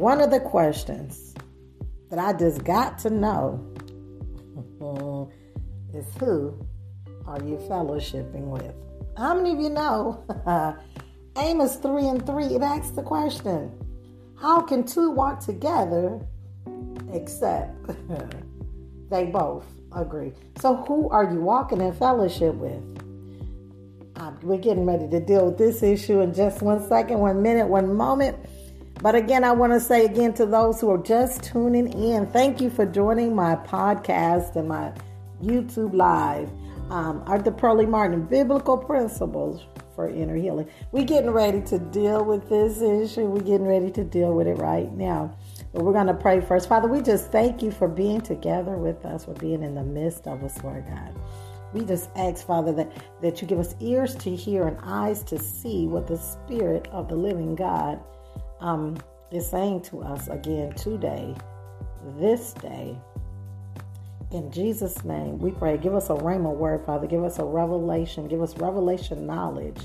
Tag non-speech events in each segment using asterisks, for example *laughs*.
one of the questions that I just got to know *laughs* is who are you fellowshipping with? How many of you know *laughs* Amos 3 and 3? It asks the question How can two walk together except *laughs* they both agree? So, who are you walking in fellowship with? Uh, we're getting ready to deal with this issue in just one second, one minute, one moment. But again, I want to say again to those who are just tuning in, thank you for joining my podcast and my YouTube live. Um, Arthur Pearlie Martin, Biblical Principles for Inner Healing. We're getting ready to deal with this issue. We're getting ready to deal with it right now. But we're going to pray first. Father, we just thank you for being together with us, for being in the midst of us, Lord God. We just ask, Father, that, that you give us ears to hear and eyes to see what the Spirit of the living God um, is saying to us again today, this day. In Jesus' name, we pray. Give us a rhema word, Father. Give us a revelation. Give us revelation knowledge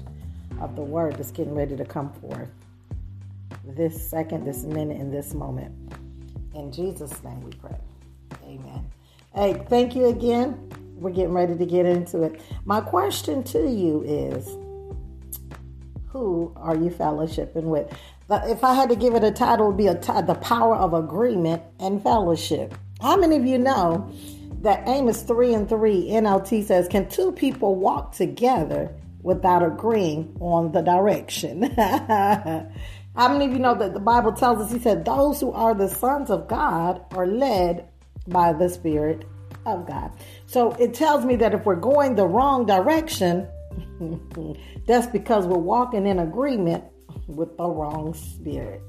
of the word that's getting ready to come forth this second, this minute, in this moment. In Jesus' name we pray. Amen. Hey, thank you again. We're getting ready to get into it. My question to you is who are you fellowshipping with? If I had to give it a title, it would be a t- the power of agreement and fellowship. How many of you know that Amos 3 and 3 NLT says, Can two people walk together without agreeing on the direction? *laughs* How many of you know that the Bible tells us, He said, Those who are the sons of God are led by the Spirit of God. So it tells me that if we're going the wrong direction, *laughs* that's because we're walking in agreement with the wrong spirit.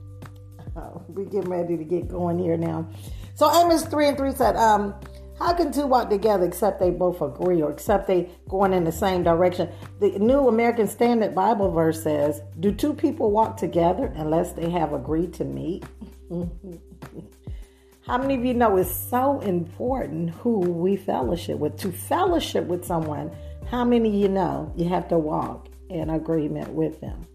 Uh, we're getting ready to get going here now. So Amos 3 and 3 said, um, how can two walk together except they both agree or except they going in the same direction? The New American Standard Bible verse says, Do two people walk together unless they have agreed to meet? *laughs* How many of you know it's so important who we fellowship with? To fellowship with someone, how many of you know you have to walk in agreement with them?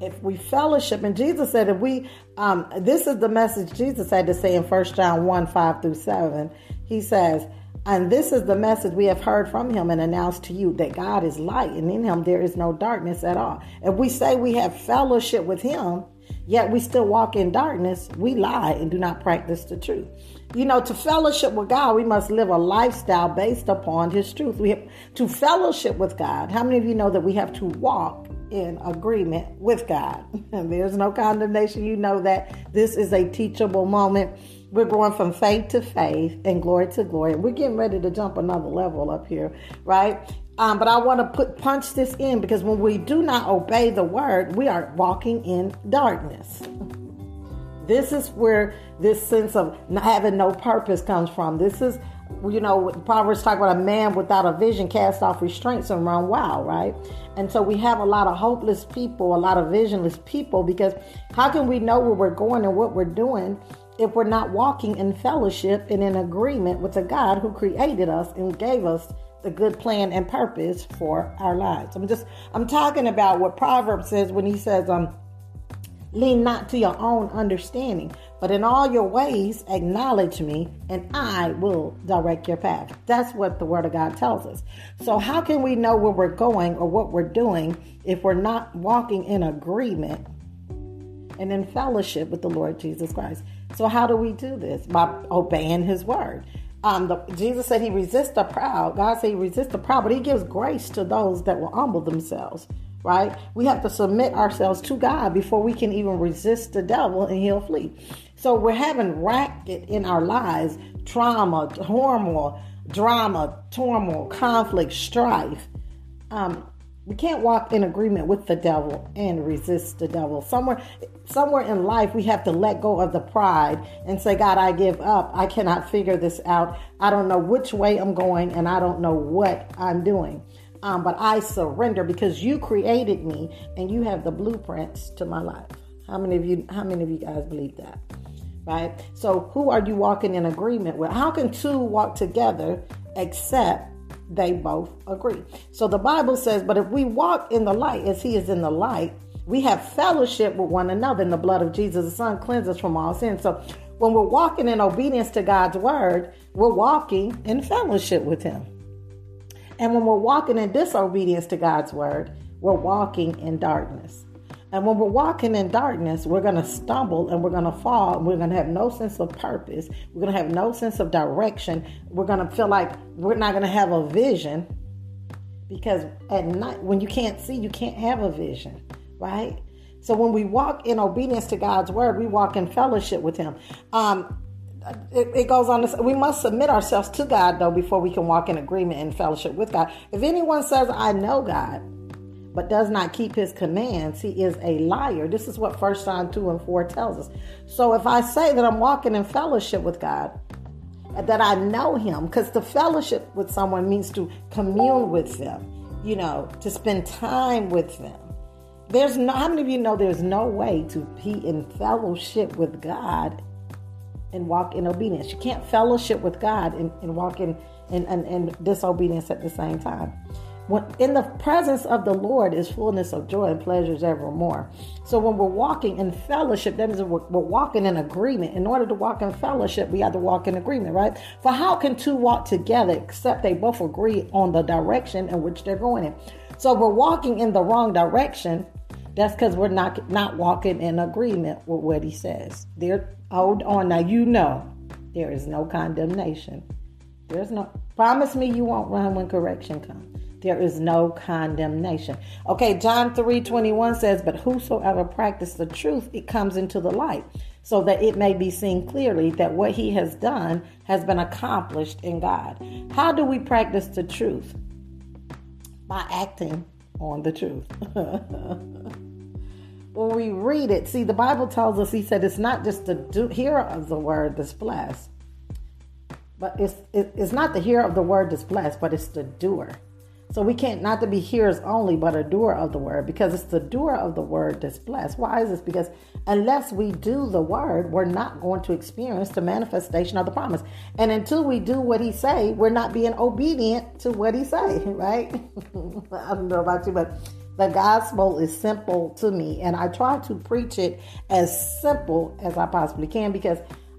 If we fellowship, and Jesus said, if we, um, this is the message Jesus had to say in First John 1 5 through 7. He says, and this is the message we have heard from him and announced to you that God is light, and in him there is no darkness at all. If we say we have fellowship with him, yet we still walk in darkness, we lie and do not practice the truth. You know, to fellowship with God, we must live a lifestyle based upon his truth. We have to fellowship with God. How many of you know that we have to walk in agreement with God. And *laughs* there's no condemnation. You know that this is a teachable moment. We're going from faith to faith and glory to glory. We're getting ready to jump another level up here, right? Um, but I want to put punch this in because when we do not obey the word, we are walking in darkness. *laughs* This is where this sense of having no purpose comes from. This is you know, Proverbs talk about a man without a vision cast off restraints and run wild, right? And so we have a lot of hopeless people, a lot of visionless people, because how can we know where we're going and what we're doing if we're not walking in fellowship and in agreement with the God who created us and gave us the good plan and purpose for our lives? I'm just, I'm talking about what Proverbs says when he says, um, lean not to your own understanding, but in all your ways, acknowledge me, and I will direct your path. That's what the Word of God tells us. So, how can we know where we're going or what we're doing if we're not walking in agreement and in fellowship with the Lord Jesus Christ? So, how do we do this? By obeying His Word. Um, the, Jesus said He resists the proud. God said He resists the proud, but He gives grace to those that will humble themselves right? We have to submit ourselves to God before we can even resist the devil and he'll flee. So we're having racket in our lives, trauma, turmoil, drama, turmoil, conflict, strife. Um, we can't walk in agreement with the devil and resist the devil. Somewhere, somewhere in life, we have to let go of the pride and say, God, I give up. I cannot figure this out. I don't know which way I'm going, and I don't know what I'm doing. Um, but I surrender because you created me and you have the blueprints to my life. How many of you? How many of you guys believe that? Right? So, who are you walking in agreement with? How can two walk together except they both agree? So, the Bible says, But if we walk in the light as He is in the light, We have fellowship with one another, and the blood of Jesus, the Son, cleanses from all sin. So when we're walking in obedience to God's word, we're walking in fellowship with Him. And when we're walking in disobedience to God's word, we're walking in darkness. And when we're walking in darkness, we're going to stumble and we're going to fall and we're going to have no sense of purpose. We're going to have no sense of direction. We're going to feel like we're not going to have a vision because at night, when you can't see, you can't have a vision, right? So when we walk in obedience to God's word, we walk in fellowship with Him. Um, it, it, goes on to we must submit ourselves to God though before we can walk in agreement and fellowship with God. If anyone says I know God but does not keep his commands, he is a liar. This is what First John 2 and 4 tells us. So if I say that I'm walking in fellowship with God, that I know him, because the fellowship with someone means to commune with them, you know, to spend time with them. There's no how many of you know there's no way to be in fellowship with God and walk in obedience. You can't fellowship with God and, and walk in, in, in disobedience at the same time. When, in the presence of the Lord is fullness of joy and pleasures evermore. So when we're walking in fellowship, that means we're, we're, walking in agreement. In order to walk in fellowship, we have to walk in agreement, right? For how can two walk together except they both agree on the direction in which they're going in? So we're walking in the wrong direction. That's because we're not not walking in agreement with what he says. There, hold on. Now you know there is no condemnation. There's no promise me you won't run when correction comes there is no condemnation. Okay, John 3 21 says, But whosoever practice the truth, it comes into the light, so that it may be seen clearly that what he has done has been accomplished in God. How do we practice the truth? By acting on the truth. *laughs* when we read it, see, the Bible tells us, he said, it's not just the do, hearer of the word that's blessed, but it's, it, it's not the hearer of the word that's blessed, but it's the doer. So we can't not to be hearers only, but a doer of the word, because it's the doer of the word that's blessed. Why is this? Because unless we do the word, we're not going to experience the manifestation of the promise. And until we do what he say, we're not being obedient to what he say, *laughs* right? *laughs* I don't know about you, but the gospel is simple to me, and I try to preach it as simple as I possibly can because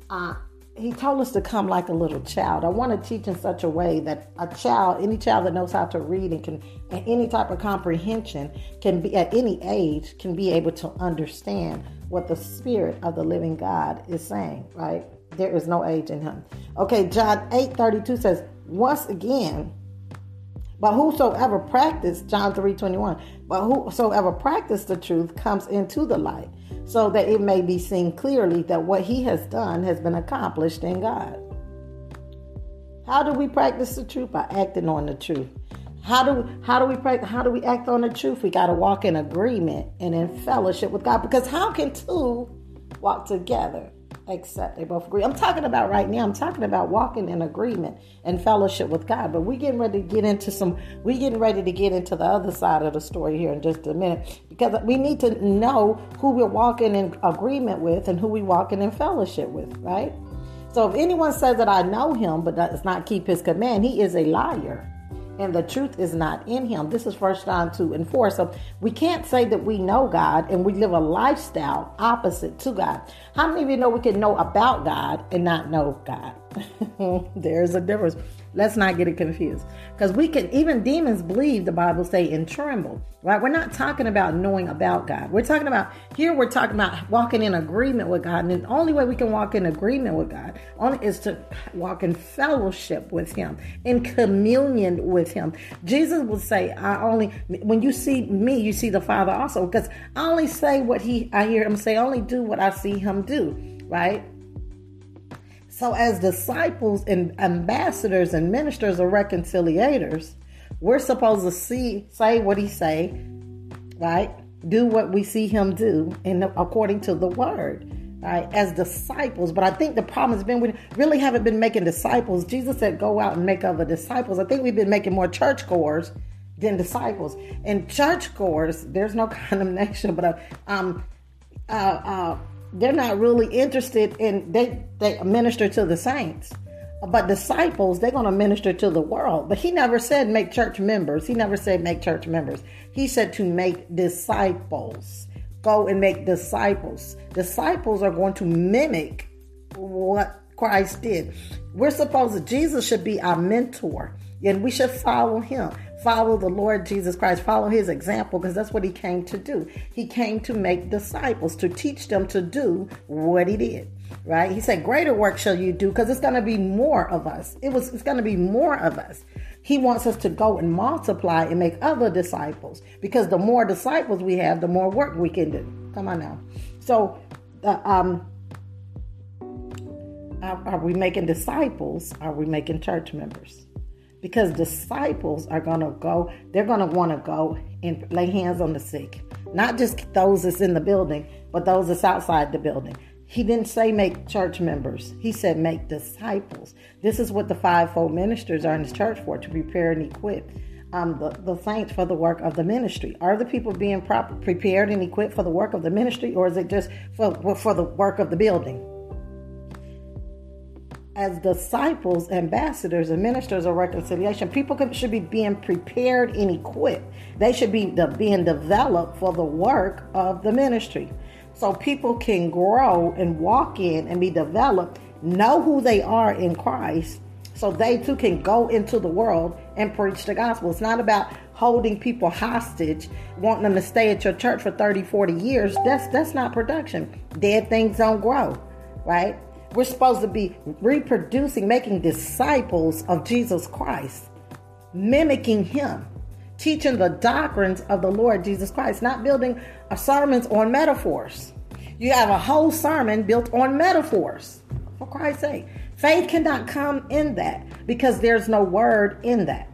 uh, he told us to come like a little child. I want to teach in such a way that a child, any child that knows how to read and can, and any type of comprehension, can be at any age, can be able to understand what the Spirit of the living God is saying. Right? There is no age in Him. Okay, John eight thirty two says, once again, but whosoever practice John three twenty one, but whosoever practice the truth comes into the light so that it may be seen clearly that what he has done has been accomplished in God. How do we practice the truth? By acting on the truth. How do how do we practice, how do we act on the truth? We got to walk in agreement and in fellowship with God because how can two walk together except they both agree. I'm talking about right now. I'm talking about walking in agreement and fellowship with God. But we're getting ready to get into some. We're getting ready to get into the other side of the story here in just a minute because we need to know who we're walking in agreement with and who we're walking in fellowship with, right? So if anyone says that I know him but does not keep his command, he is a liar and the truth is not in him. This is First John 2 and 4. So we can't say that we know God and we live a lifestyle opposite to God. How many of you know we can know about God and not know God? *laughs* There's a difference. Let's not get it confused. Because we can, even demons believe, the Bible say, and tremble, right? We're not talking about knowing about God. We're talking about, here we're talking about walking in agreement with God. And the only way we can walk in agreement with God only is to walk in fellowship with Him, in communion with Him. Jesus would say, I only, when you see me, you see the Father also. Because I only say what He, I hear Him say, I only do what I see Him do, right? So, as disciples and ambassadors and ministers or reconciliators, we're supposed to see, say what he say, right? Do what we see him do, and according to the word, right? As disciples. But I think the problem has been we really haven't been making disciples. Jesus said, "Go out and make other disciples." I think we've been making more church goers than disciples. And church goers, there's no *laughs* condemnation, but uh, um, uh, uh they're not really interested in they they minister to the saints But disciples, they're going to minister to the world. But he never said make church members. He never said make church members. He said to make disciples. Go and make disciples. Disciples are going to mimic what Christ did. We're supposed to, Jesus should be our mentor, and we should follow him. Follow the Lord Jesus Christ, follow his example, because that's what he came to do. He came to make disciples, to teach them to do what he did. Right? He said, Greater work shall you do, because it's going to be more of us. It was it's going to be more of us. He wants us to go and multiply and make other disciples. Because the more disciples we have, the more work we can do. Come on now. So uh, um are, are we making disciples? Are we making church members? Because disciples are going to go, they're going to want to go and lay hands on the sick. Not just those that's in the building, but those that's outside the building. He didn't say make church members. He said make disciples. This is what the fivefold ministers are in his church for to prepare and equip um, the, the saints for the work of the ministry. Are the people being proper, prepared and equipped for the work of the ministry, or is it just for, for the work of the building? As disciples, ambassadors, and ministers of reconciliation, people should be being prepared and equipped. They should be the, being developed for the work of the ministry. So people can grow and walk in and be developed, know who they are in Christ, so they too can go into the world and preach the gospel. It's not about holding people hostage, wanting them to stay at your church for 30, 40 years. That's that's not production. Dead things don't grow, right? We're supposed to be reproducing, making disciples of Jesus Christ, mimicking Him, teaching the doctrines of the Lord Jesus Christ, not building sermons on metaphors. You have a whole sermon built on metaphors, for Christ's sake. Faith cannot come in that because there's no word in that.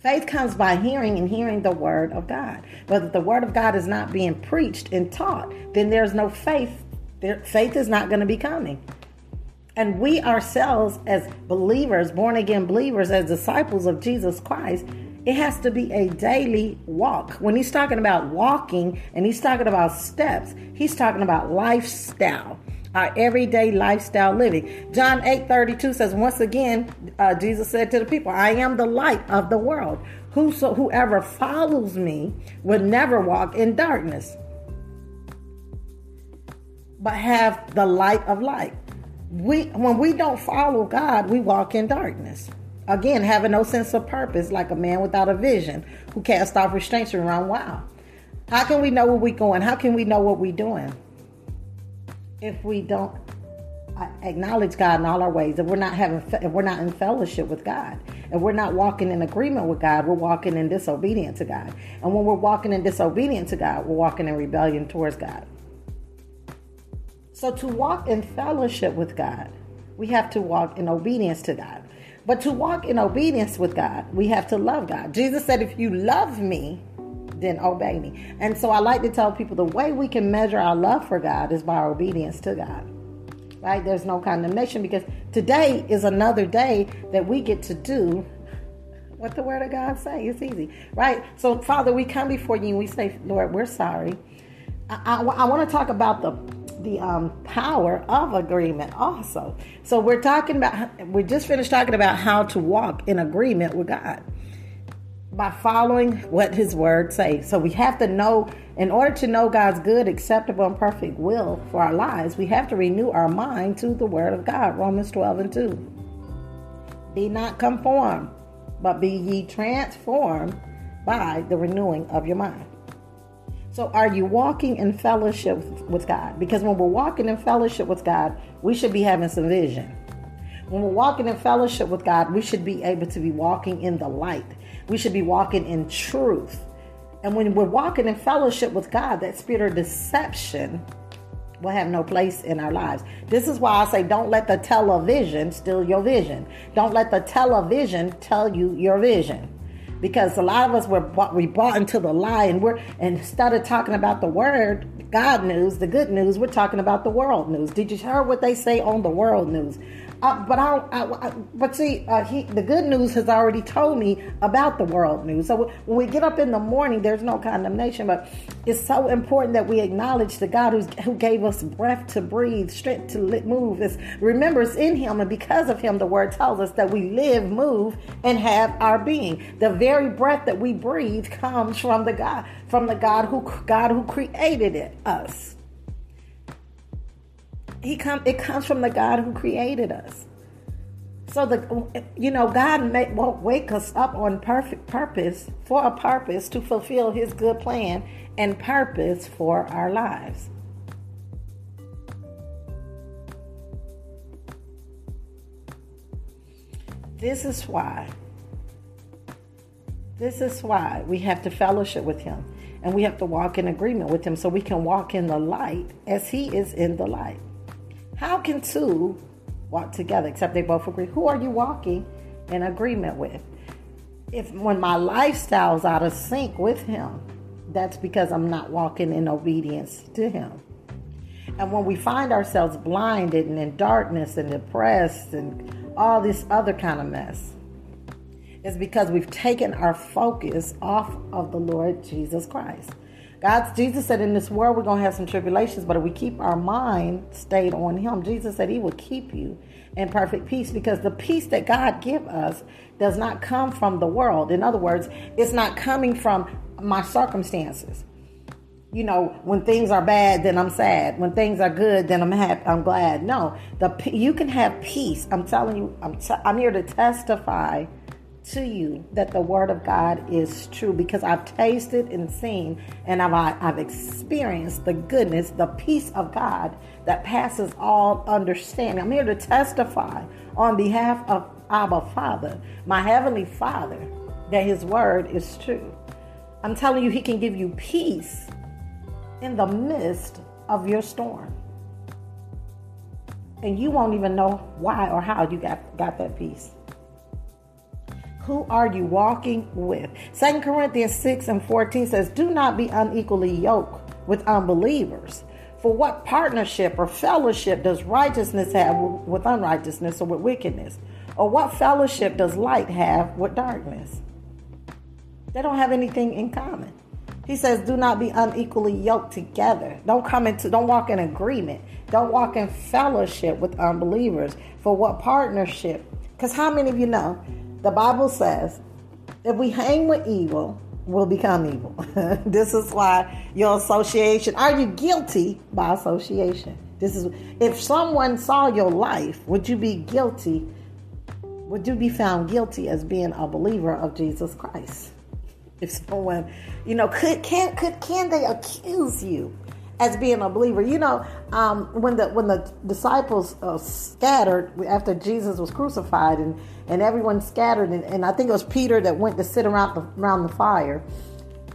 Faith comes by hearing and hearing the word of God. But if the word of God is not being preached and taught, then there's no faith their faith is not going to be coming. And we ourselves, as believers, born again believers, as disciples of Jesus Christ, it has to be a daily walk. When he's talking about walking and he's talking about steps, he's talking about lifestyle, our everyday lifestyle living. John 8 32 says, Once again, uh, Jesus said to the people, I am the light of the world. Whoso, whoever follows me will never walk in darkness but have the light of light. We when we don't follow God, we walk in darkness. Again, having no sense of purpose, like a man without a vision who cast off restraints and run wild. How can we know where we're going? How can we know what we're doing if we don't uh, acknowledge God in all our ways? If we're not having, if we're not in fellowship with God, if we're not walking in agreement with God, we're walking in disobedience to God. And when we're walking in disobedience to God, we're walking in rebellion towards God. So, to walk in fellowship with God, we have to walk in obedience to God. But to walk in obedience with God, we have to love God. Jesus said, If you love me, then obey me. And so I like to tell people the way we can measure our love for God is by our obedience to God. Right? There's no condemnation because today is another day that we get to do what the word of God say. It's easy. Right? So Father, we come before you and we say, Lord, we're sorry. I, I, I want to talk about the the um, power of agreement also. So we're talking about, we just finished talking about how to walk in agreement with God by following what His Word says. So we have to know, in order to know God's good, acceptable, and perfect will for our lives, we have to renew our mind to the Word of God. Romans 12 and 2. Be not conformed, but be ye transformed by the renewing of your mind. So, are you walking in fellowship with God? Because when we're walking in fellowship with God, we should be having some vision. When we're walking in fellowship with God, we should be able to be walking in the light. We should be walking in truth. And when we're walking in fellowship with God, that spirit of deception will have no place in our lives. This is why I say don't let the television steal your vision. Don't let the television tell you your vision because a lot of us were bought, we bought into the lie and we're and of talking about the word God news, the good news, we're talking about the world news. Did you hear what they say on the world news? But I, I, I, but see, uh, he, the good news has already told me about the world news. So when we get up in the morning, there's no condemnation. But it's so important that we acknowledge the God who's, who gave us breath to breathe, strength to move. It's, remember, it's in Him, and because of Him, the Word tells us that we live, move, and have our being. The very breath that we breathe comes from the God, from the God who God who created it, us. He come it comes from the God who created us. So the you know God may, won't wake us up on perfect purpose for a purpose to fulfill His good plan and purpose for our lives. This is why. This is why we have to fellowship with Him and we have to walk in agreement with Him so we can walk in the light as He is in the light. How can two walk together except they both agree? Who are you walking in agreement with? If when my lifestyle's out of sync with him, that's because I'm not walking in obedience to him. And when we find ourselves blinded and in darkness and depressed and all this other kind of mess, it's because we've taken our focus off of the Lord Jesus Christ. God, Jesus said, in this world we're to have some tribulations, but if we keep our mind stayed on Him, Jesus said He will keep you in perfect peace because the peace that God give us does not come from the world. In other words, it's not coming from my circumstances. You know, when things are bad, then I'm sad. When things are good, then I'm happy. I'm glad. No, the you can have peace. I'm telling you, I'm t- I'm here to testify to you that the word of God is true because I've tasted and seen and I've, I've experienced the goodness, the peace of God that passes all understanding. I'm here to testify on behalf of Abba Father, my heavenly Father, that his word is true. I'm telling you, he can give you peace in the midst of your storm. And you won't even know why or how you got, got that peace. Who are you walking with? Second Corinthians 6 and 14 says, Do not be unequally yoked with unbelievers. For what partnership or fellowship does righteousness have with unrighteousness or with wickedness? Or what fellowship does light have with darkness? They don't have anything in common. He says, do not be unequally yoked together. Don't come into, don't walk in agreement. Don't walk in fellowship with unbelievers. For what partnership? Because how many of you know the Bible says if we hang with evil, we'll become evil. *laughs* this is why your association, are you guilty by association? This is if someone saw your life, would you be guilty? Would you be found guilty as being a believer of Jesus Christ? *laughs* If someone, you know, could can could can they accuse you as being a believer? You know, um, when the when the disciples uh, scattered after Jesus was crucified and and everyone scattered. And, and, I think it was Peter that went to sit around the, around the fire,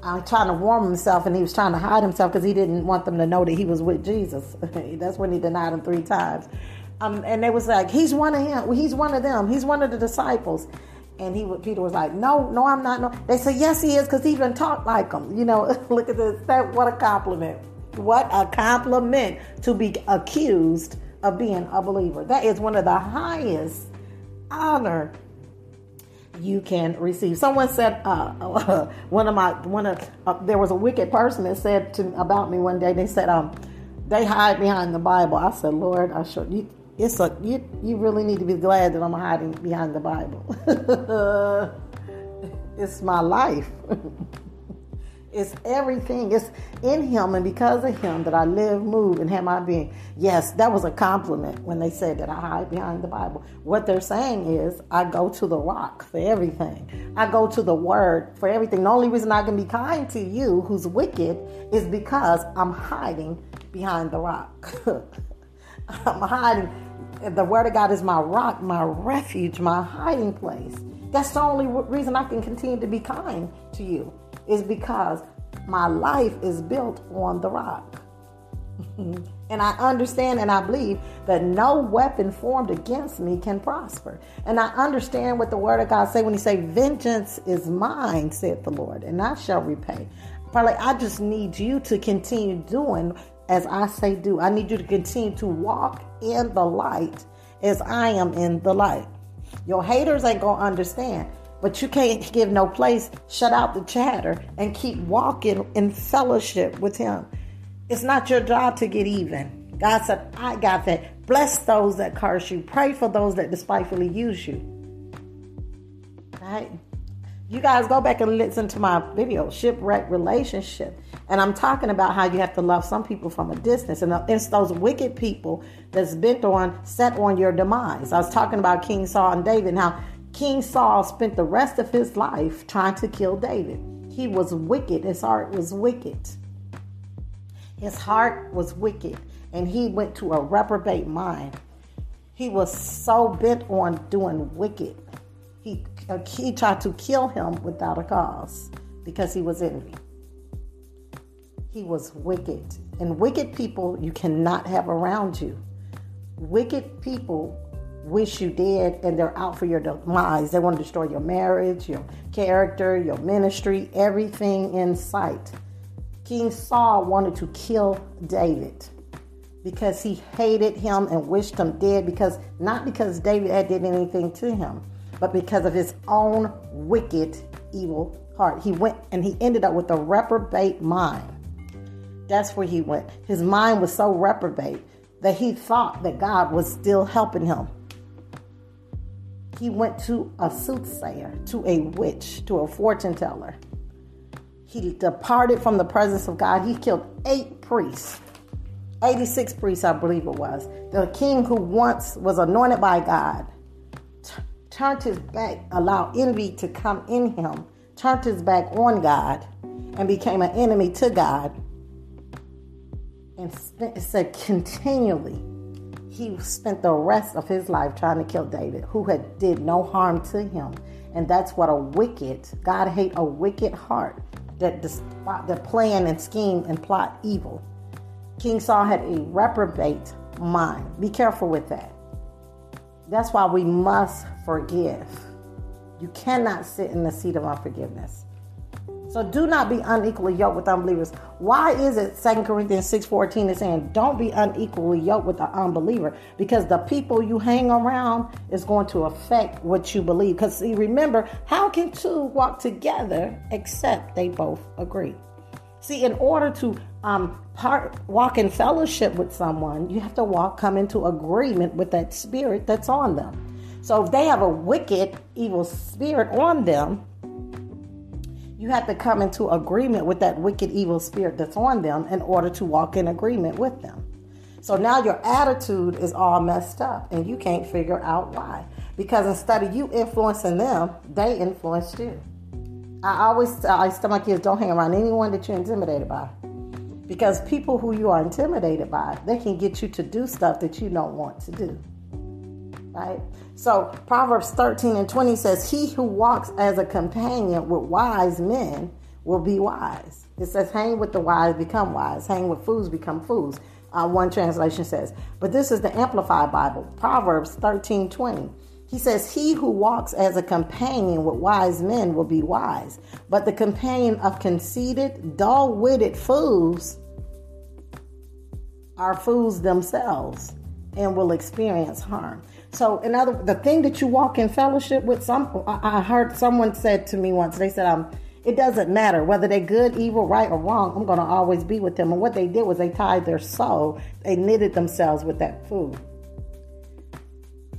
uh, trying to warm himself, and he was trying to hide himself because he didn't want them to know that he was with Jesus. *laughs* That's when he denied him three times. Um, and they was like, he's one of him. He's one of them. He's one of the disciples. And he, Peter was like, no, no, I'm not. No. They said, yes, he is, because he even talked like him. You know, *laughs* look at this. That, what a compliment. What a compliment to be accused of being a believer. That is one of the highest honor you can receive. Someone said, uh, *laughs* one of my one of uh, there was a wicked person that said to about me one day. They said, um, they hide behind the Bible. I said, Lord, I should you. It's a you. You really need to be glad that I'm hiding behind the Bible. *laughs* it's my life. *laughs* It's everything. It's in Him and because of Him that I live, move, and have my being. Yes, that was a compliment when they said that I hide behind the Bible. What they're saying is I go to the rock for everything. I go to the Word for everything. The only reason I can be kind to you who's wicked is because I'm hiding behind the rock. *laughs* I'm hiding. The Word of God is my rock, my refuge, my hiding place. That's the only reason I can continue to be kind to you is because my life is built on the rock. *laughs* and I understand and I believe that no weapon formed against me can prosper. And I understand what the word of God say when he say, vengeance is mine, said the Lord, and I shall repay. Probably I just need you to continue doing as I say do. I need you to continue to walk in the light as I am in the light. Your haters ain't to understand, but you can't give no place, shut out the chatter, and keep walking in fellowship with Him. It's not your job to get even. God said, I got that. Bless those that curse you, pray for those that despitefully use you. Right? You guys go back and listen to my video, Shipwreck Relationship. And I'm talking about how you have to love some people from a distance. And it's those wicked people that's bent on, set on your demise. I was talking about King Saul and David and how King Saul spent the rest of his life trying to kill David. He was wicked. His heart was wicked. His heart was wicked. And he went to a reprobate mind. He was so bent on doing wicked. He, he tried to kill him without a cause because he was envy. He was wicked. And wicked people you cannot have around you. Wicked people wish you dead and they're out for your demise. They want to destroy your marriage, your character, your ministry, everything in sight. King Saul wanted to kill David because he hated him and wished him dead because not because David had did anything to him, but because of his own wicked, evil heart. He went and he ended up with a reprobate mind. That's where he went. His mind was so reprobate that he thought that God was still helping him. He went to a soothsayer, to a witch, to a fortune teller. He departed from the presence of God. He killed eight priests, 86 priests, I believe it was. The king who once was anointed by God t- turned his back, allowed envy to come in him, turned his back on God, and became an enemy to God and said continually he spent the rest of his life trying to kill David, who had did no harm to him. And that's what a wicked, God hate a wicked heart that that plan and scheme and plot evil. King Saul had a reprobate mind. Be careful with that. That's why we must forgive. You cannot sit in the seat of unforgiveness. So do not be unequally yoked with unbelievers. Why is it 2 Corinthians 6:14 is saying don't be unequally yoked with the unbeliever? Because the people you hang around is going to affect what you believe. Because see, remember, how can two walk together except they both agree? See, in order to um, part, walk in fellowship with someone, you have to walk, come into agreement with that spirit that's on them. So if they have a wicked, evil spirit on them, you have to come into agreement with that wicked, evil spirit that's on them in order to walk in agreement with them. So now your attitude is all messed up and you can't figure out why. Because instead of you influencing them, they influenced you. I always I tell my kids don't hang around anyone that you're intimidated by. Because people who you are intimidated by, they can get you to do stuff that you don't want to do. Right? So Proverbs 13 and 20 says, He who walks as a companion with wise men will be wise. It says, Hang with the wise, become wise. Hang with fools, become fools. Uh, one translation says. But this is the Amplified Bible, Proverbs 13 20. He says, He who walks as a companion with wise men will be wise, but the companion of conceited, dull witted fools are fools themselves and will experience harm. So, in other, the thing that you walk in fellowship with, some I, heard someone said to me once. They said, um, it doesn't matter whether they're good, evil, right, or wrong. I'm going to always be with them. And what they did was they tied their soul. They knitted themselves with that food.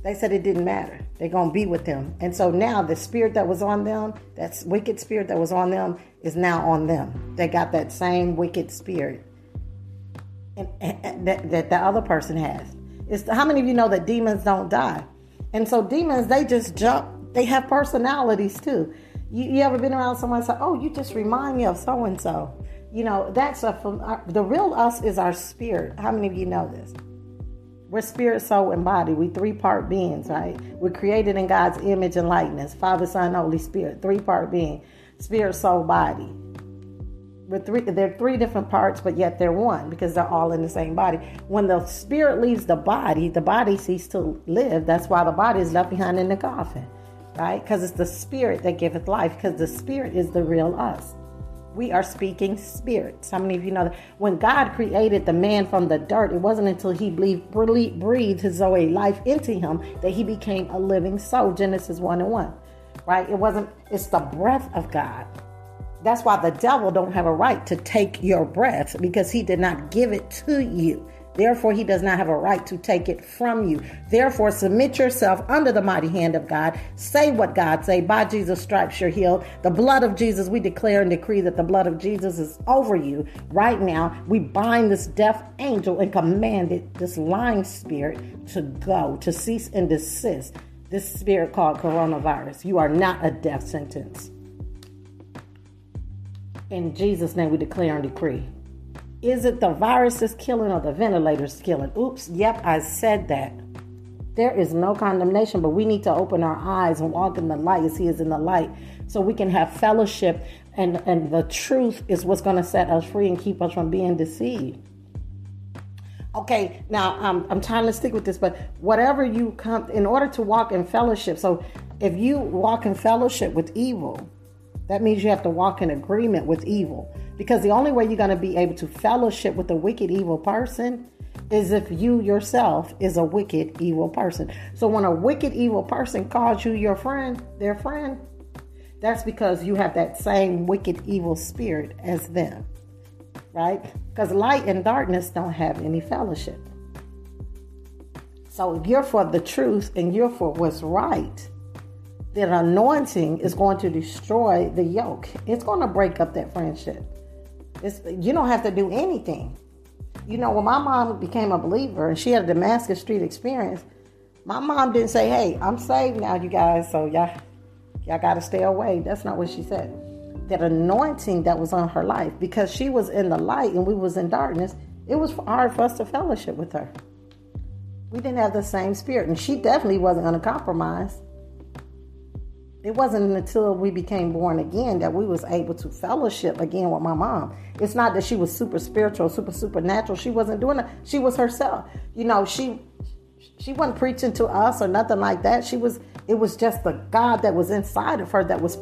They said it didn't matter. They're going to be with them. And so now the spirit that was on them, that wicked spirit that was on them, is now on them. They got that same wicked spirit and, and that, that the other person has. It's how many of you know that demons don't die? And so demons, they just jump. They have personalities too. You, you ever been around someone say, "Oh, you just remind me of so and so." You know, that's a uh, the real us is our spirit. How many of you know this? We're spirit, soul, and body. We three part beings, right? We're created in God's image and likeness. Father, Son, Holy Spirit. Three part being. Spirit, soul, body with three they're three different parts but yet they're one because they're all in the same body when the spirit leaves the body the body ceases to live that's why the body is left behind in the coffin right because it's the spirit that giveth life because the spirit is the real us We are speaking spirits. How many of you know that when God created the man from the dirt, it wasn't until he breathed his Zoe life into him that he became a living soul. Genesis 1 and 1. Right? It wasn't, it's the breath of God. That's why the devil don't have a right to take your breath because he did not give it to you. Therefore, he does not have a right to take it from you. Therefore, submit yourself under the mighty hand of God. Say what God say. By Jesus' stripes you're healed. The blood of Jesus, we declare and decree that the blood of Jesus is over you right now. We bind this deaf angel and command it, this lying spirit, to go, to cease and desist. This spirit called coronavirus. You are not a death sentence. In Jesus' name, we declare and decree. Is it the virus is killing or the ventilators killing? Oops, yep, I said that. There is no condemnation, but we need to open our eyes and walk in the light as He is in the light so we can have fellowship. And, and the truth is what's going to set us free and keep us from being deceived. Okay, now I'm, I'm trying to stick with this, but whatever you come, in order to walk in fellowship, so if you walk in fellowship with evil, that means you have to walk in agreement with evil. Because the only way you're going to be able to fellowship with a wicked, evil person is if you yourself is a wicked, evil person. So when a wicked, evil person calls you your friend, their friend, that's because you have that same wicked, evil spirit as them. Right? Because light and darkness don't have any fellowship. So if you're for the truth and you're for what's right, that anointing is going to destroy the yoke. It's going to break up that friendship. It's, you don't have to do anything. You know, when my mom became a believer and she had a Damascus Street experience, my mom didn't say, "Hey, I'm saved now, you guys, so y'all, y'all got to stay away." That's not what she said. That anointing that was on her life, because she was in the light and we was in darkness, it was hard for us to fellowship with her. We didn't have the same spirit, and she definitely wasn't going to compromise it wasn't until we became born again that we was able to fellowship again with my mom. It's not that she was super spiritual super supernatural. She wasn't doing it she was herself. You know she she wasn't preaching to us or nothing like that. She was it was just the god that was inside of her that was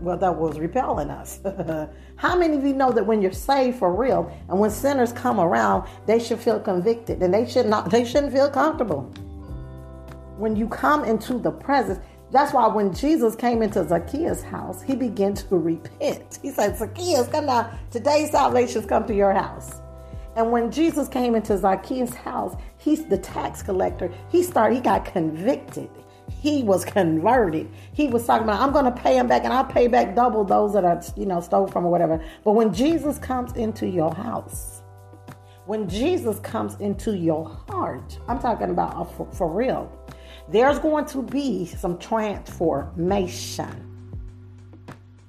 well that was repelling us. *laughs* How many of you know that when you're saved for real and when sinners come around they should feel convicted and they should not they shouldn't feel comfortable? When you come into the presence that's why when Jesus came into Zacchaeus' house, he began to repent. He said, Zacchaeus, come down. Today's salvation's come to your house. And when Jesus came into Zacchaeus' house, he's the tax collector. He started, he got convicted. He was converted. He was talking about, I'm going to pay him back and I'll pay back double those that are, you know, stole from or whatever. But when Jesus comes into your house, when Jesus comes into your heart, I'm talking about for, for real there's going to be some transformation.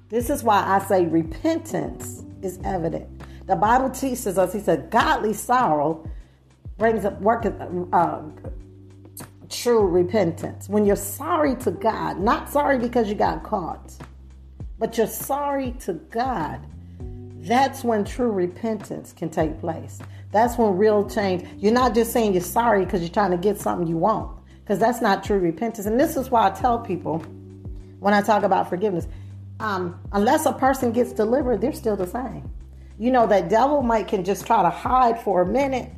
This is why I say repentance is evident. The Bible teaches us, he said, godly sorrow brings up work uh, true repentance. When you're sorry to God, not sorry because you got caught, but you're sorry to God, that's when true repentance can take place. That's when real change. You're not just saying you're sorry because you're trying to get something you want because that's not true repentance. And this is why I tell people when I talk about forgiveness um, unless a person gets delivered, they're still the same. You know, that devil might can just try to hide for a minute,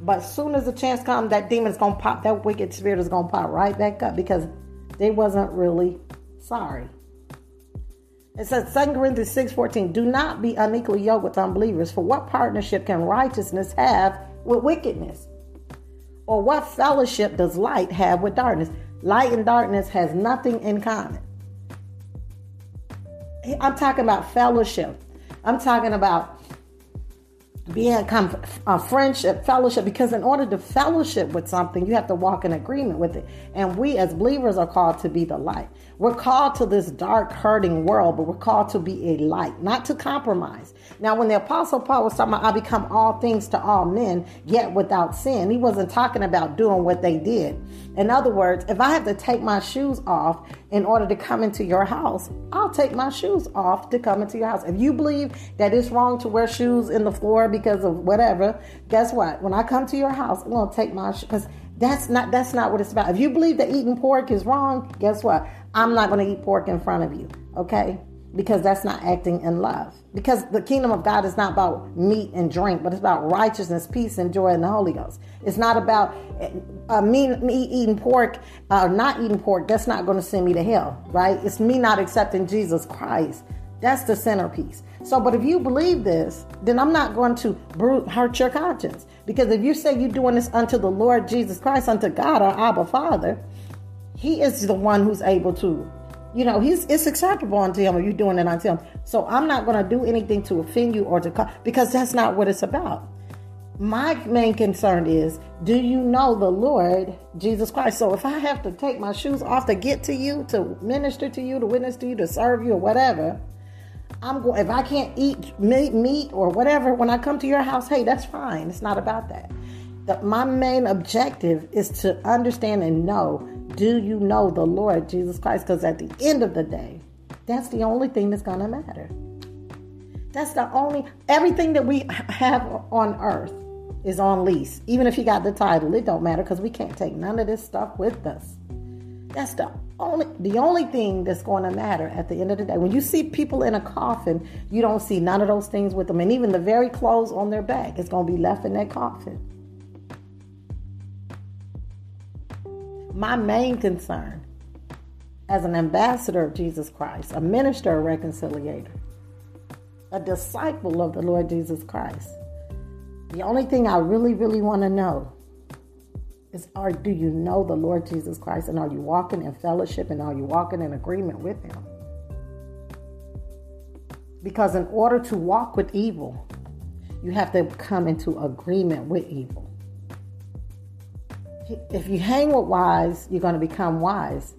but as soon as the chance comes, that demon's gonna pop, that wicked spirit is gonna pop right back up because they wasn't really sorry. It says 2 Corinthians 6 14, do not be unequally yoked with unbelievers, for what partnership can righteousness have with wickedness? Or what fellowship does light have with darkness? Light and darkness has nothing in common. I'm talking about fellowship. I'm talking about being a friendship, fellowship, because in order to fellowship with something, you have to walk in agreement with it. And we as believers are called to be the light. We're called to this dark, hurting world, but we're called to be a light, not to compromise. Now, when the Apostle Paul was talking about, I become all things to all men, yet without sin, he wasn't talking about doing what they did. In other words, if I have to take my shoes off in order to come into your house, I'll take my shoes off to come into your house. If you believe that it's wrong to wear shoes in the floor because of whatever, guess what? When I come to your house, I'm going to take my shoes because that's not that's not what it's about. If you believe that eating pork is wrong, guess what? I'm not going to eat pork in front of you. Okay? Because that's not acting in love. Because the kingdom of God is not about meat and drink, but it's about righteousness, peace, and joy in the Holy Ghost. It's not about uh, me, me eating pork or uh, not eating pork. That's not going to send me to hell, right? It's me not accepting Jesus Christ. That's the centerpiece. So, but if you believe this, then I'm not going to hurt your conscience. Because if you say you're doing this unto the Lord Jesus Christ, unto God, our Abba Father, He is the one who's able to you know, he's it's acceptable unto him if you're doing it unto him. So I'm not going to do anything to offend you or to because that's not what it's about. My main concern is, do you know the Lord Jesus Christ? So if I have to take my shoes off to get to you, to minister to you, to witness to you, to serve you, or whatever, I'm going. If I can't eat meat, meat or whatever when I come to your house, hey, that's fine. It's not about that. The, my main objective is to understand and know do you know the Lord Jesus Christ? Because at the end of the day, that's the only thing that's going to matter. That's the only, everything that we have on earth is on lease. Even if you got the title, it don't matter because we can't take none of this stuff with us. That's the only the only thing that's going to matter at the end of the day. When you see people in a coffin, you don't see none of those things with them, and even the very clothes on their back is going to be left in that coffin. My main concern as an ambassador of Jesus Christ, a minister, a reconciliator, a disciple of the Lord Jesus Christ, the only thing I really, really want to know is are do you know the Lord Jesus Christ and are you walking in fellowship and are you walking in agreement with him? Because in order to walk with evil, you have to come into agreement with evil if you hang with wise, you're going to become wise.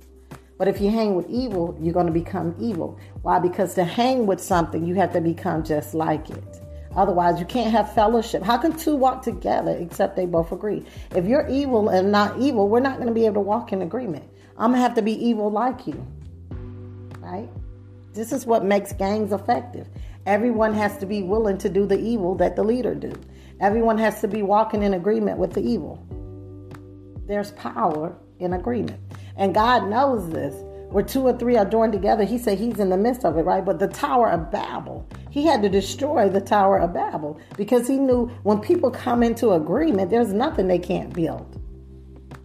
But if you hang with evil, you're going to become evil. Why? Because to hang with something, you have to become just like it. Otherwise, you can't have fellowship. How can two walk together except they both agree? If you're evil and not evil, we're not going to be able to walk in agreement. I'm going to have to be evil like you. Right? This is what makes gangs effective. Everyone has to be willing to do the evil that the leader do. Everyone has to be walking in agreement with the evil. There's power in agreement. And God knows this. Where two or three are joined together, He said He's in the midst of it, right? But the Tower of Babel, He had to destroy the Tower of Babel because He knew when people come into agreement, there's nothing they can't build.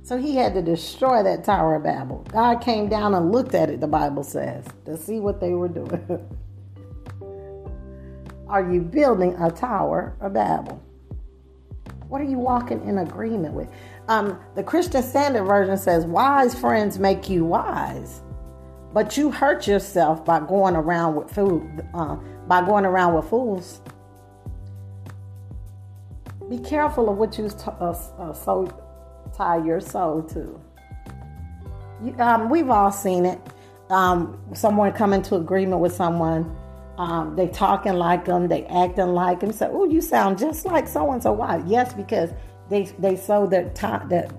So He had to destroy that Tower of Babel. God came down and looked at it, the Bible says, to see what they were doing. *laughs* are you building a Tower of Babel? What are you walking in agreement with? Um, the Christian Standard Version says, Wise friends make you wise, but you hurt yourself by going around with food, uh, by going around with fools. Be careful of what you t- uh, uh, so tie your soul to. You, um, we've all seen it. Um, someone come into agreement with someone. Um, they talking like them, they acting like them. Say, "Oh, you sound just like so and so." Why? Yes, because they they sow their tie that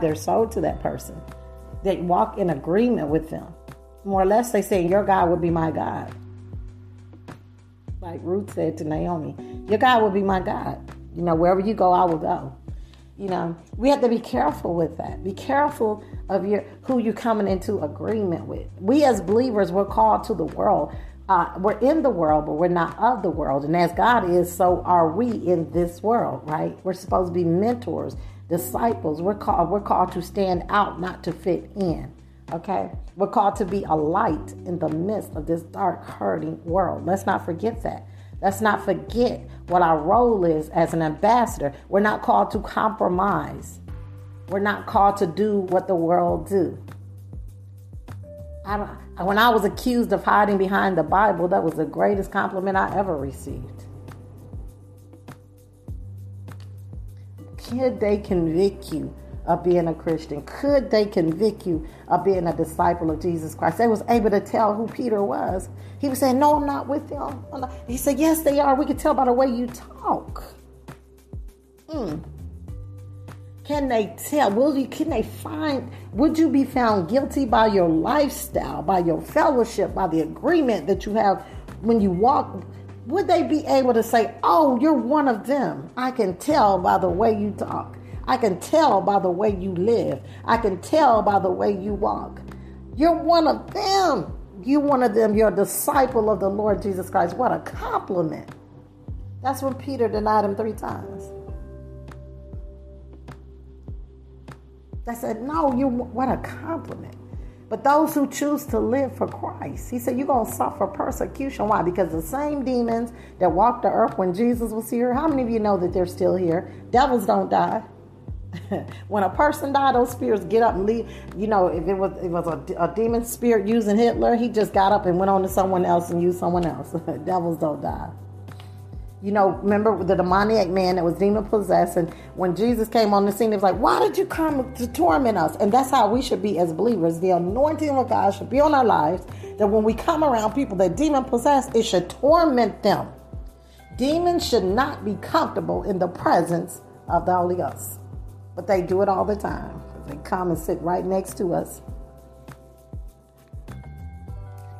their soul to that person. They walk in agreement with them. More or less, they say, "Your God will be my God." Like Ruth said to Naomi, "Your God will be my God." You know, wherever you go, I will go. You know, we have to be careful with that. Be careful of your who you're coming into agreement with. We as believers, we're called to the world uh, we're in the world, but we're not of the world. And as God is, so are we in this world, right? We're supposed to be mentors, disciples. We're called, we're called to stand out, not to fit in. Okay? We're called to be a light in the midst of this dark, hurting world. Let's not forget that. Let's not forget what our role is as an ambassador. We're not called to compromise. We're not called to do what the world do. I don't when I was accused of hiding behind the Bible, that was the greatest compliment I ever received. Could they convict you of being a Christian? Could they convict you of being a disciple of Jesus Christ? They was able to tell who Peter was. He was saying, "No, I'm not with them." He said, "Yes, they are. We could tell by the way you talk." Hmm. Can they tell? Will you? Can they find? Would you be found guilty by your lifestyle, by your fellowship, by the agreement that you have when you walk? Would they be able to say, "Oh, you're one of them"? I can tell by the way you talk. I can tell by the way you live. I can tell by the way you walk. You're one of them. You one of them, you're a disciple of the Lord Jesus Christ. What a compliment. That's when Peter denied him three times. They said, No, you what a compliment. But those who choose to live for Christ, he said, You're going to suffer persecution. Why? Because the same demons that walked the earth when Jesus was here, how many of you know that they're still here? Devils don't die. *laughs* when a person died, those spirits get up and leave. You know, if it was it was a, a, demon spirit using Hitler, he just got up and went on to someone else and used someone else. *laughs* Devils don't die. You know, remember the demoniac man that was demon possessed, and when Jesus came on the scene, it was like, "Why did you come to torment us?" And that's how we should be as believers. The anointing of God should be on our lives. That when we come around people that demon possessed, it should torment them. Demons should not be comfortable in the presence of the Holy Ghost. But they do it all the time. They come and sit right next to us.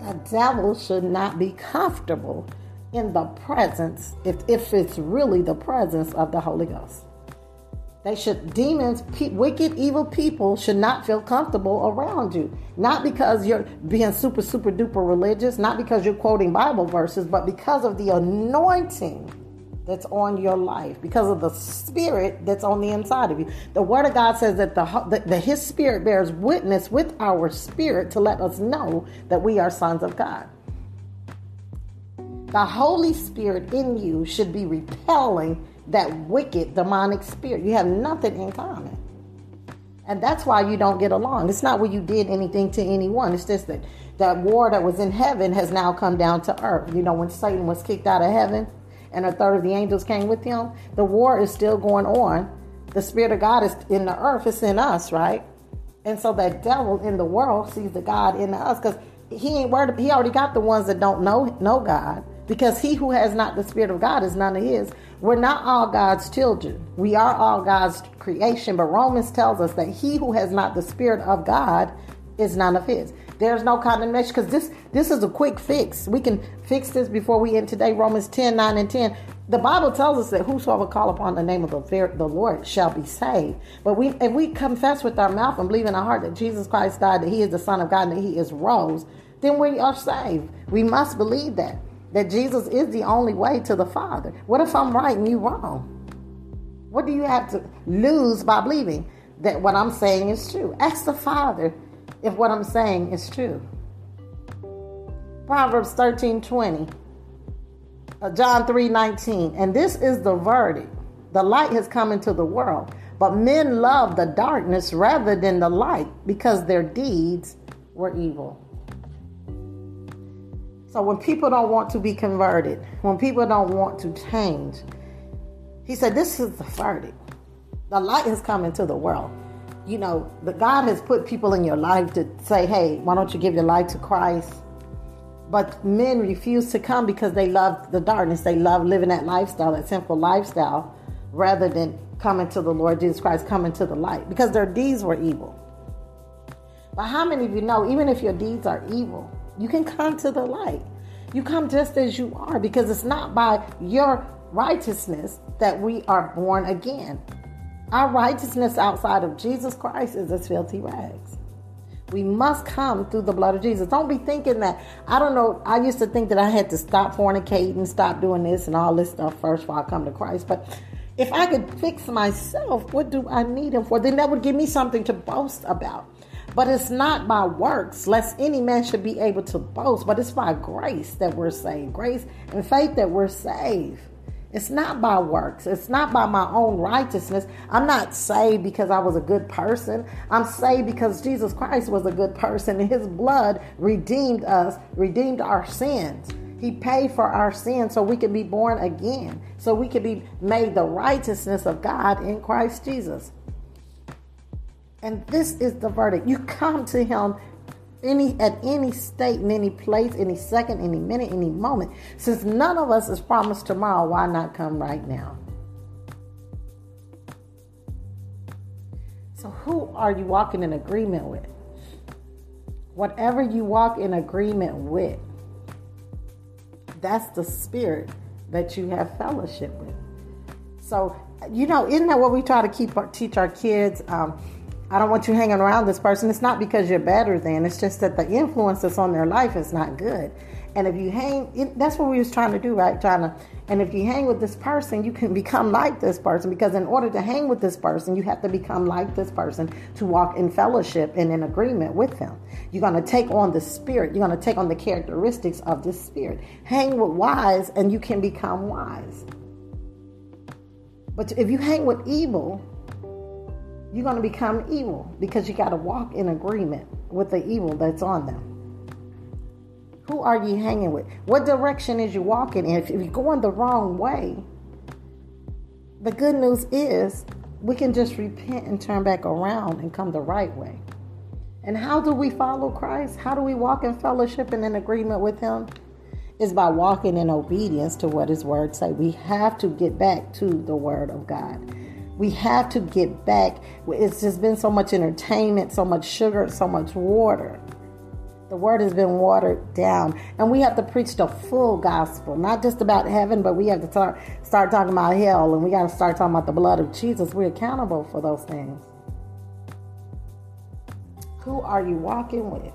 The devil should not be comfortable in the presence, if, if it's really the presence of the Holy Ghost. They should, demons, pe- wicked, evil people should not feel comfortable around you. Not because you're being super, super duper religious, not because you're quoting Bible verses, but because of the anointing that's on your life because of the spirit that's on the inside of you. The word of God says that the, the, the, his spirit bears witness with our spirit to let us know that we are sons of God. The Holy Spirit in you should be repelling that wicked demonic spirit. You have nothing in common. And that's why you don't get along. It's not where you did anything to anyone. It's just that that war that was in heaven has now come down to earth. You know, when Satan was kicked out of heaven, and a third of the angels came with him. The war is still going on. The Spirit of God is in the earth, it's in us, right? And so that devil in the world sees the God in us because he ain't worried. He already got the ones that don't know know God because he who has not the Spirit of God is none of his. We're not all God's children. We are all God's creation, but Romans tells us that he who has not the Spirit of God is none of his. There's no condemnation because this this is a quick fix. We can fix this before we end today. Romans 10, 9, and 10. The Bible tells us that whosoever call upon the name of the, Lord shall be saved. But we if we confess with our mouth and believe in our heart that Jesus Christ died, that he is the Son of God, and that he is rose, then we are saved. We must believe that. That Jesus is the only way to the Father. What if I'm right and you wrong? What do you have to lose by believing that what I'm saying is true? Ask the Father if what I'm saying is true. Proverbs 13 20. Uh, John 3 19. And this is the verdict the light has come into the world, but men love the darkness rather than the light because their deeds were evil. So when people don't want to be converted, when people don't want to change, he said, This is the verdict. The light has come into the world you know, the God has put people in your life to say, hey, why don't you give your life to Christ? But men refuse to come because they love the darkness. They love living that lifestyle, that sinful lifestyle, rather than coming to the Lord Jesus Christ, coming to the light, because their deeds were evil. But how many of you know, even if your deeds are evil, you can come to the light? You come just as you are because it's not by your righteousness that we are born again. Our righteousness outside of Jesus Christ is as filthy rags. We must come through the blood of Jesus. Don't be thinking that, I don't know, I used to think that I had to stop fornicating, stop doing this and all this stuff first before I come to Christ. But if I could fix myself, what do I need Him for? Then that would give me something to boast about. But it's not by works, lest any man should be able to boast, but it's by grace that we're saved. Grace and faith that we're saved. It's not by works. It's not by my own righteousness. I'm not saved because I was a good person. I'm saved because Jesus Christ was a good person and his blood redeemed us, redeemed our sins. He paid for our sins so we can be born again, so we can be made the righteousness of God in Christ Jesus. And this is the verdict. You come to him any at any state, in any place, any second, any minute, any moment. Since none of us is promised tomorrow, why not come right now? So who are you walking in agreement with? Whatever you walk in agreement with, that's the spirit that you have fellowship with. So, you know, isn't that what we try to keep our, teach our kids? Um, I don't want you hanging around this person. It's not because you're better than, it's just that the influence that's on their life is not good. And if you hang, that's what we was trying to do, right? Trying to, and if you hang with this person, you can *laughs* become like this person because in order to hang with this person, you have to become like this person to walk in fellowship and in agreement with them. You're going to take on the spirit. You're going to take on the characteristics of this spirit. Hang with wise and you can become wise. But if you hang with evil, you're going to become evil because you got to walk in agreement with the evil that's on them. Who are you hanging with? What direction is you walking in? If you're going the wrong way, the good news is we can just repent and turn back around and come the right way. And how do we follow Christ? How do we walk in fellowship and in agreement with Him? Is by walking in obedience to what His Word say. We have to get back to the Word of God. We have to get back. It's just been so much entertainment, so much sugar, so much water. The word has been watered down. And we have to preach the full gospel, not just about heaven, but we have to start, start talking about hell and we got to start talking about the blood of Jesus. We're accountable for those things. Who are you walking with?